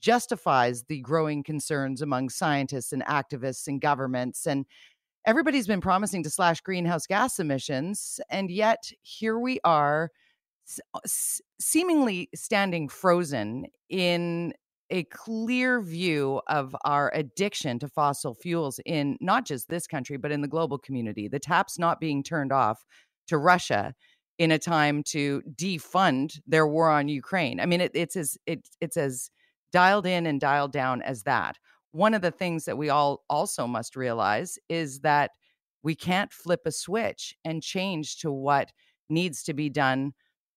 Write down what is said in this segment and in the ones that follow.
justifies the growing concerns among scientists and activists and governments. And everybody's been promising to slash greenhouse gas emissions. And yet here we are, uh, seemingly standing frozen in a clear view of our addiction to fossil fuels in not just this country, but in the global community. The taps not being turned off to Russia in a time to defund their war on Ukraine. I mean, it, it's as it, it's as dialed in and dialed down as that. One of the things that we all also must realize is that we can't flip a switch and change to what needs to be done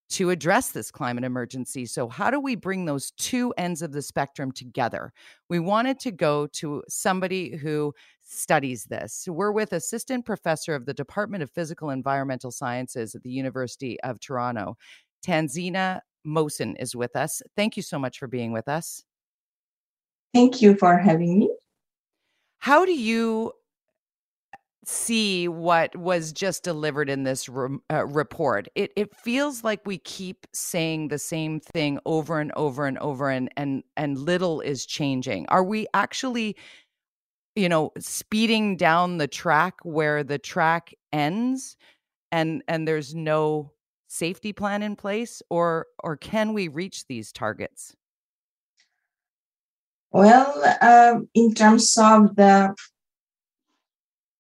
to address this climate emergency. So, how do we bring those two ends of the spectrum together? We wanted to go to somebody who studies this. We're with Assistant Professor of the Department of Physical Environmental Sciences at the University of Toronto. Tanzina Mohsin is with us. Thank you so much for being with us. Thank you for having me. How do you see what was just delivered in this re- uh, report. It it feels like we keep saying the same thing over and over and over and and and little is changing. Are we actually you know speeding down the track where the track ends and and there's no safety plan in place or or can we reach these targets? Well, uh, in terms of the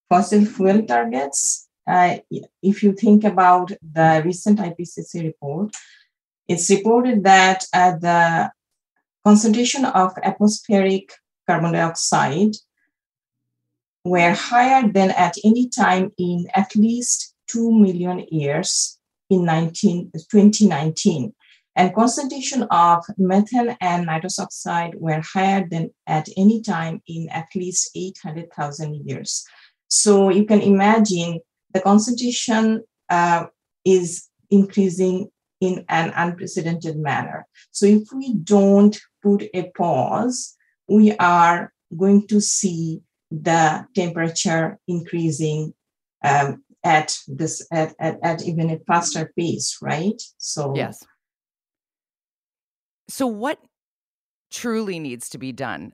fossil fuel targets, uh, if you think about the recent IPCC report, it's reported that uh, the concentration of atmospheric carbon dioxide were higher than at any time in at least 2 million years in 19, 2019. And concentration of methane and nitrous oxide were higher than at any time in at least 800,000 years. So you can imagine the concentration uh, is increasing in an unprecedented manner. So if we don't put a pause, we are going to see the temperature increasing um, at this at, at, at even a faster pace, right? So yes. So what truly needs to be done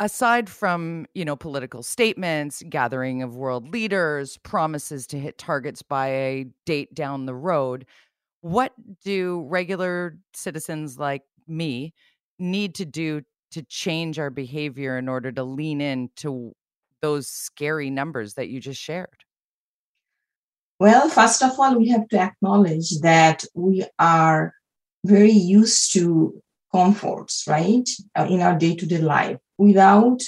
aside from you know political statements gathering of world leaders promises to hit targets by a date down the road what do regular citizens like me need to do to change our behavior in order to lean into those scary numbers that you just shared? Well first of all we have to acknowledge that we are very used to comforts right uh, in our day-to-day life without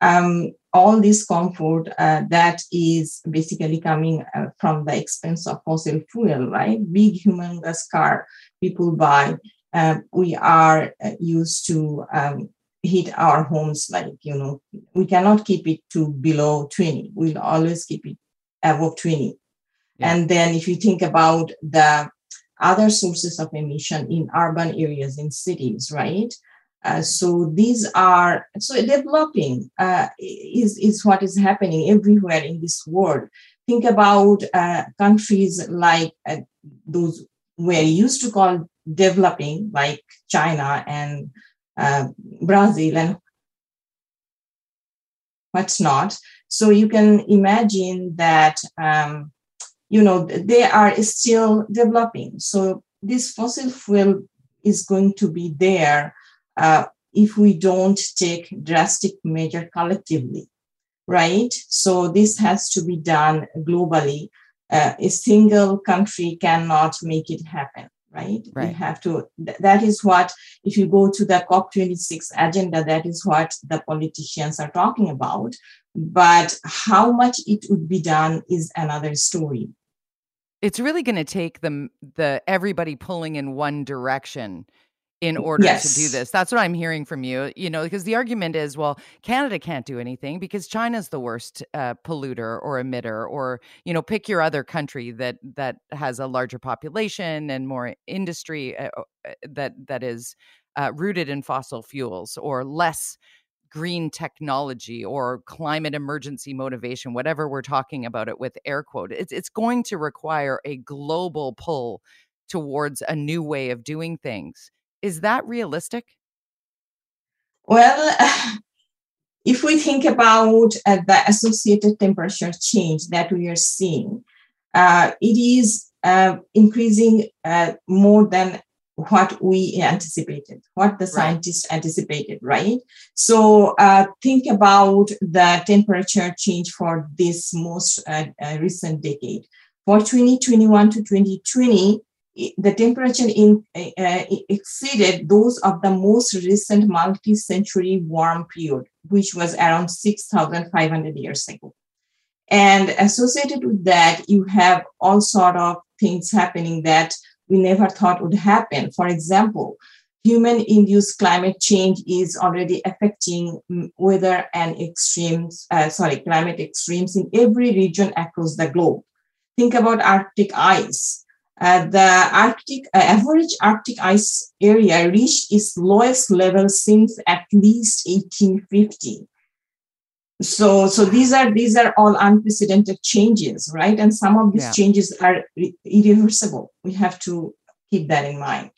um, all this comfort uh, that is basically coming uh, from the expense of fossil fuel, right? Big humongous car people buy. Uh, we are uh, used to um, heat our homes like, you know, we cannot keep it to below 20. We'll always keep it above 20. Yeah. And then if you think about the other sources of emission in urban areas, in cities, right? Uh, so these are so developing uh, is is what is happening everywhere in this world. Think about uh, countries like uh, those we're used to call developing, like China and uh, Brazil and what's not. So you can imagine that um, you know they are still developing. So this fossil fuel is going to be there uh, if we don't take drastic measure collectively, right? So this has to be done globally. Uh, a single country cannot make it happen, right? right? We have to, th- that is what, if you go to the COP26 agenda, that is what the politicians are talking about. But how much it would be done is another story. It's really going to take the the everybody pulling in one direction in order yes. to do this. That's what I'm hearing from you. You know, because the argument is, well, Canada can't do anything because China's the worst uh, polluter or emitter, or you know, pick your other country that that has a larger population and more industry uh, uh that that is uh, rooted in fossil fuels or less green technology or climate emergency motivation, whatever we're talking about it with air quote. It's it's going to require a global pull towards a new way of doing things is that realistic? Well, if we think about uh, the associated temperature change that we are seeing, uh, it is uh, increasing uh, more than what we anticipated, what the scientists anticipated, right? So uh, think about the temperature change for this most uh, uh, recent decade. For 2021 to 2020, the temperature in, uh, exceeded those of the most recent multi-century warm period, which was around 6,500 years ago. And associated with that, you have all sort of things happening that we never thought would happen. For example, human induced climate change is already affecting weather and extremes, uh, sorry, climate extremes in every region across the globe. Think about Arctic ice. Uh, the Arctic uh, average Arctic ice area reached its lowest level since at least 1850 so so these are these are all unprecedented changes right? And some of these yeah. changes are irreversible. We have to keep that in mind.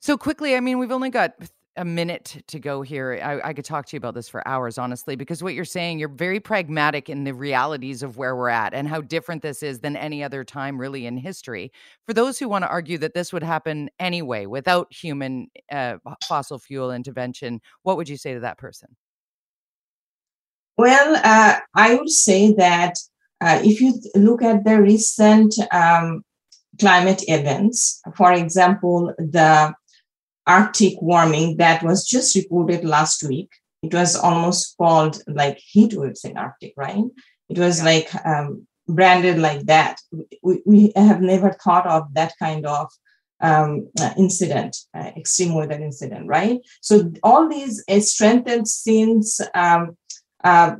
So quickly i mean we've only got a minute to go here. I, I, could talk to you about this for hours honestly because what you're saying you're very pragmatic in the realities of where we're at and how different this is than any other time really in history. For those who want to argue that this would happen anyway without human uh, fossil fuel intervention what would you say to that person? Well, uh, I would say that uh, if you look at the recent um, climate events, for example, the Arctic warming that was just reported last week, it was almost called like heat waves in Arctic, right? It was yeah. like um, branded like that. We, we have never thought of that kind of um, uh, incident, uh, extreme weather incident, right? So all these uh, strengthened since um, uh,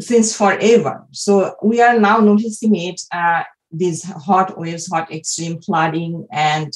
since forever. So we are now noticing it, uh, these hot waves, hot extreme flooding and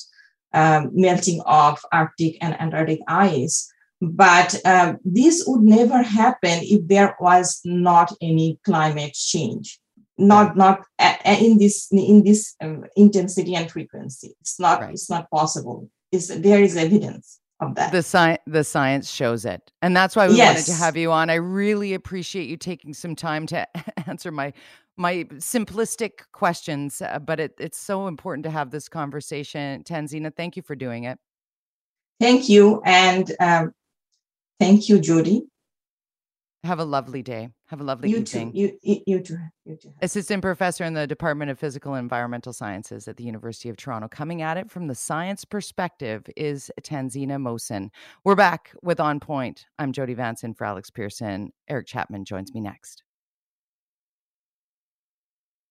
um, melting of Arctic and Antarctic ice. But um, this would never happen if there was not any climate change, not not in this in this um, intensity and frequency. It's not right. it's not possible. It's, there is evidence of that. The science the science shows it. And that's why we yes. wanted to have you on. I really appreciate you taking some time to answer my my simplistic questions, uh, but it, it's so important to have this conversation. Tanzina, thank you for doing it. Thank you. And um, thank you, Jody. Have a lovely day. Have a lovely you evening. Too. You, you, you too. You too. Assistant professor in the Department of Physical and Environmental Sciences at the University of Toronto. Coming at it from the science perspective is Tanzina Mohsin. We're back with On Point. I'm Jody Vance for Alex Pierson. Eric Chapman joins me next.